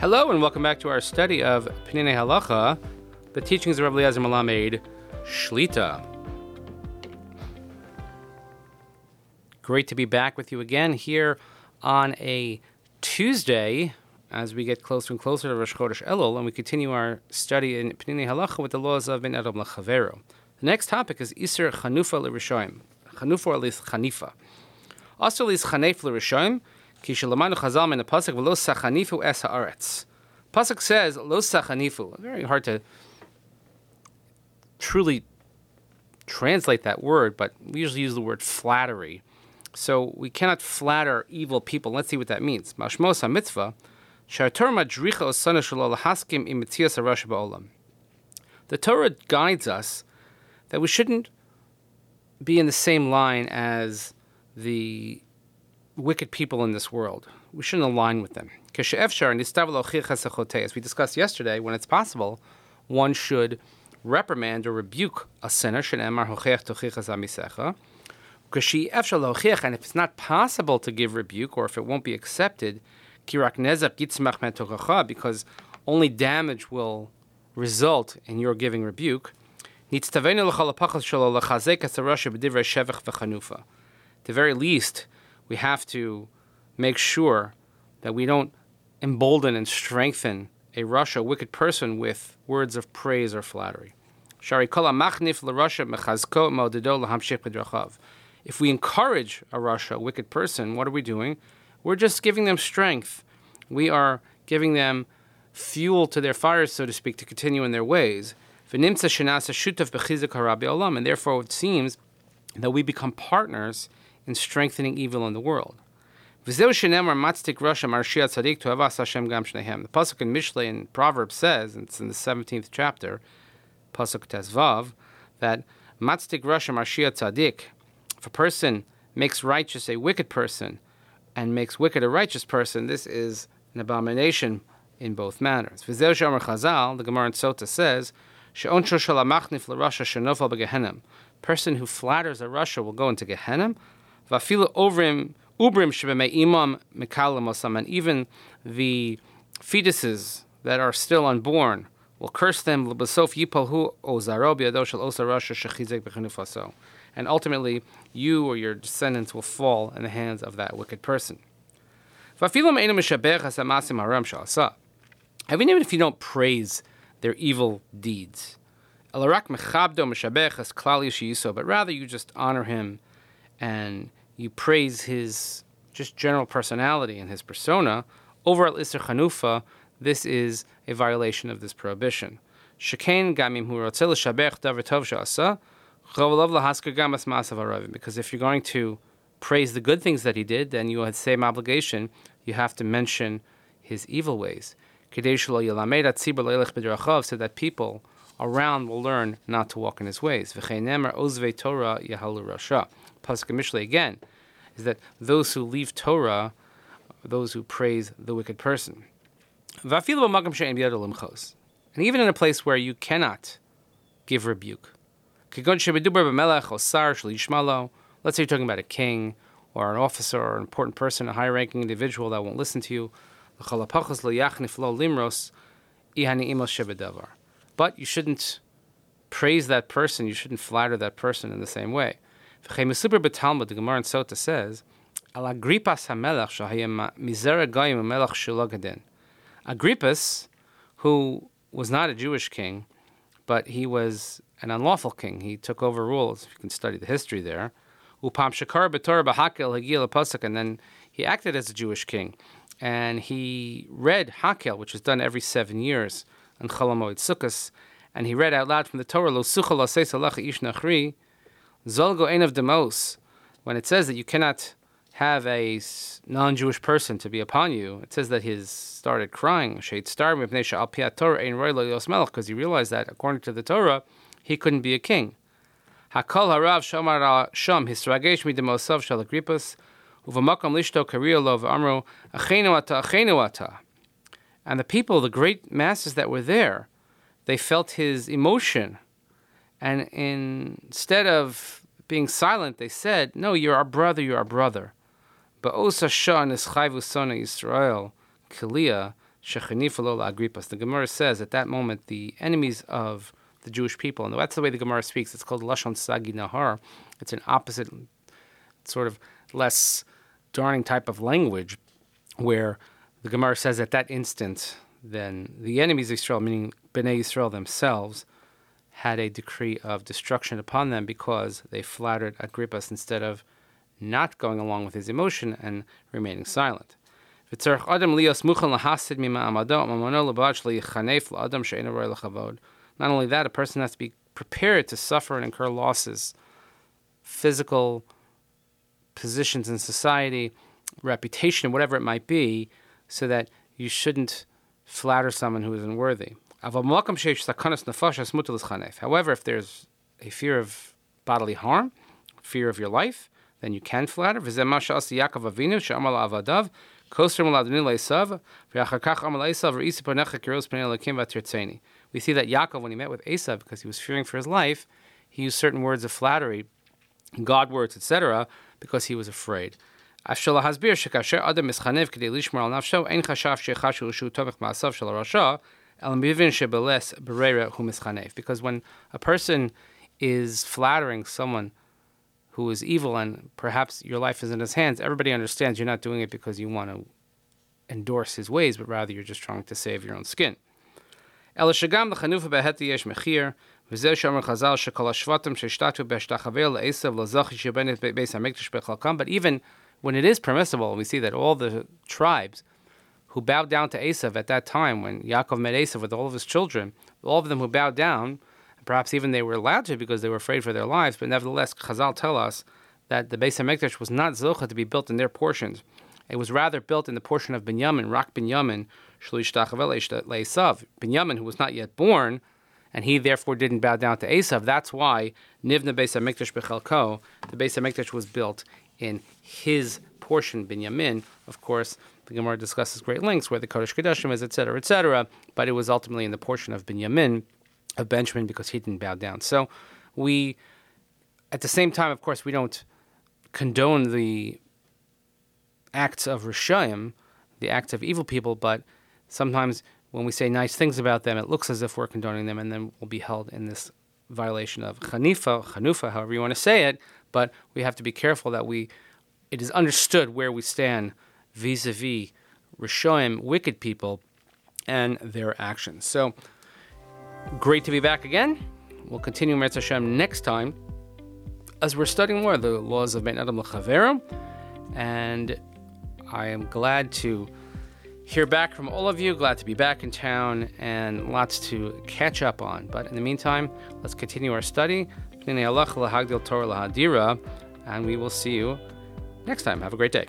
Hello and welcome back to our study of Peninei Halacha, the teachings of Rabbi Eliezer Melamed, Shlita. Great to be back with you again here on a Tuesday as we get closer and closer to Rosh Chodesh Elul and we continue our study in Peninei Halacha with the laws of Bein Adam Lechaveiro. The next topic is Isser Chanufa L'Rishoim. Chanufa least Chanifa. Also, is Chanef Kishalamanu Chazal in the pasuk v'lo sachanifu es haaretz. Pasuk says lo sachanifu. Very hard to truly translate that word, but we usually use the word flattery. So we cannot flatter evil people. Let's see what that means. Mashmos mitzvah shartor madricha osana shelo lahaskim im mitzias ba'olam. The Torah guides us that we shouldn't be in the same line as the wicked people in this world. We shouldn't align with them. As we discussed yesterday, when it's possible, one should reprimand or rebuke a sinner. And if it's not possible to give rebuke, or if it won't be accepted, because only damage will result in your giving rebuke. The very least, we have to make sure that we don't embolden and strengthen a rasha, wicked person, with words of praise or flattery. If we encourage a rasha, wicked person, what are we doing? We're just giving them strength. We are giving them fuel to their fires, so to speak, to continue in their ways. And therefore, it seems in strengthening evil in the world. The pasuk in Mishlei in Proverbs says, and it's in the seventeenth chapter, pasuk Tezvav, that matzdik rasha marshia tzadik. If a person makes righteous a wicked person, and makes wicked a righteous person, this is an abomination in both manners. V'zeu shomer Chazal, the Gemara in Sota says, she'onsho shalamachnif l'rasha shenofal begehenim. Person who flatters a rasha will go into Gehenna. Vafilu ovrim ubrim imam mekalim osam, and even the fetuses that are still unborn will curse them. And ultimately, you or your descendants will fall in the hands of that wicked person. Even if you don't praise their evil deeds, but rather you just honor him and you praise his just general personality and his persona, over al Isser Chanufa, this is a violation of this prohibition. Because if you're going to praise the good things that he did, then you have the same obligation. You have to mention his evil ways. So that people around will learn not to walk in his ways. Pasuk Mishlei again, is that those who leave Torah, those who praise the wicked person. And even in a place where you cannot give rebuke. Let's say you're talking about a king or an officer or an important person, a high ranking individual that won't listen to you. But you shouldn't praise that person, you shouldn't flatter that person in the same way. The Gemara in Sota says, Al Agrippas HaMelech shahayim mizera goyim melech shalogadin. Agrippas, who was not a Jewish king, but he was an unlawful king. He took over rules. If you can study the history there. Upam shakar b'torah b'hakel hagil pasuk, and then he acted as a Jewish king, and he read hakel, which was done every seven years on Cholamoid Sukkos, and he read out loud from the Torah lo sucha lo ish nachri Zolgo ein of demos, when it says that you cannot have a non-Jewish person to be upon you, it says that he started crying. Because he realized that according to the Torah, he couldn't be a king. Hakol harav shomar sham hisragesh mi demosav shal agrippas uvamakam lishto kariyalo v'amro achenu ata achenu ata. And the people, the great masses that were there, they felt his emotion and instead of being silent, they said, No, you're our brother, you're our brother. But Osa Shah Nischaivu Sona Israel, Kalia, The Gemara says at that moment the enemies of the Jewish people, and that's the way the Gemara speaks. It's called lashon sagi nahor. It's an opposite, sort of less darning type of language, where the Gemara says at that instant, then the enemies of Israel, meaning Bnei Israel themselves, had a decree of destruction upon them because they flattered Agrippas instead of not going along with his emotion and remaining silent. Not only that, a person has to be prepared to suffer and incur losses, physical positions in society, reputation, whatever it might be, so that you shouldn't flatter someone who is unworthy. However, if there's a fear of bodily harm, fear of your life, then you can flatter. We see that Yaakov, when he met with Esav, because he was fearing for his life, he used certain words of flattery, God words, etc., because he was afraid. Because when a person is flattering someone who is evil and perhaps your life is in his hands, everybody understands you're not doing it because you want to endorse his ways, but rather you're just trying to save your own skin. But even when it is permissible, we see that all the tribes who bowed down to Esav at that time, when Yaakov met Esav with all of his children, all of them who bowed down, Perhaps even they were allowed to because they were afraid for their lives, but nevertheless, Chazal tell us that the Beis HaMikdash was not Zocha to be built in their portions. It was rather built in the portion of Binyamin, Rak Binyamin, Shlish Esav. Binyamin, who was not yet born, and he therefore didn't bow down to Esav. That's why Nivna Beis HaMikdash Bechelko, the Beis HaMikdash was built in his portion, Binyamin. Of course, the Gemara discusses great lengths where the Kodesh Kodashim is, etc., etc., but it was ultimately in the portion of Binyamin of Benjamin because he didn't bow down. So we, at the same time, of course, we don't condone the acts of Rishayim, the acts of evil people, but sometimes when we say nice things about them, it looks as if we're condoning them, and then we'll be held in this violation of Chanifa, Chanufa, however you want to say it. But we have to be careful that we, it is understood where we stand vis-a-vis Rishoim, wicked people, and their actions. So Great to be back again. We'll continue Meretz Hashem next time as we're studying more the laws of Ben Adam L'Chaverim. And I am glad to hear back from all of you. Glad to be back in town and lots to catch up on. But in the meantime, let's continue our study. And we will see you next time. Have a great day.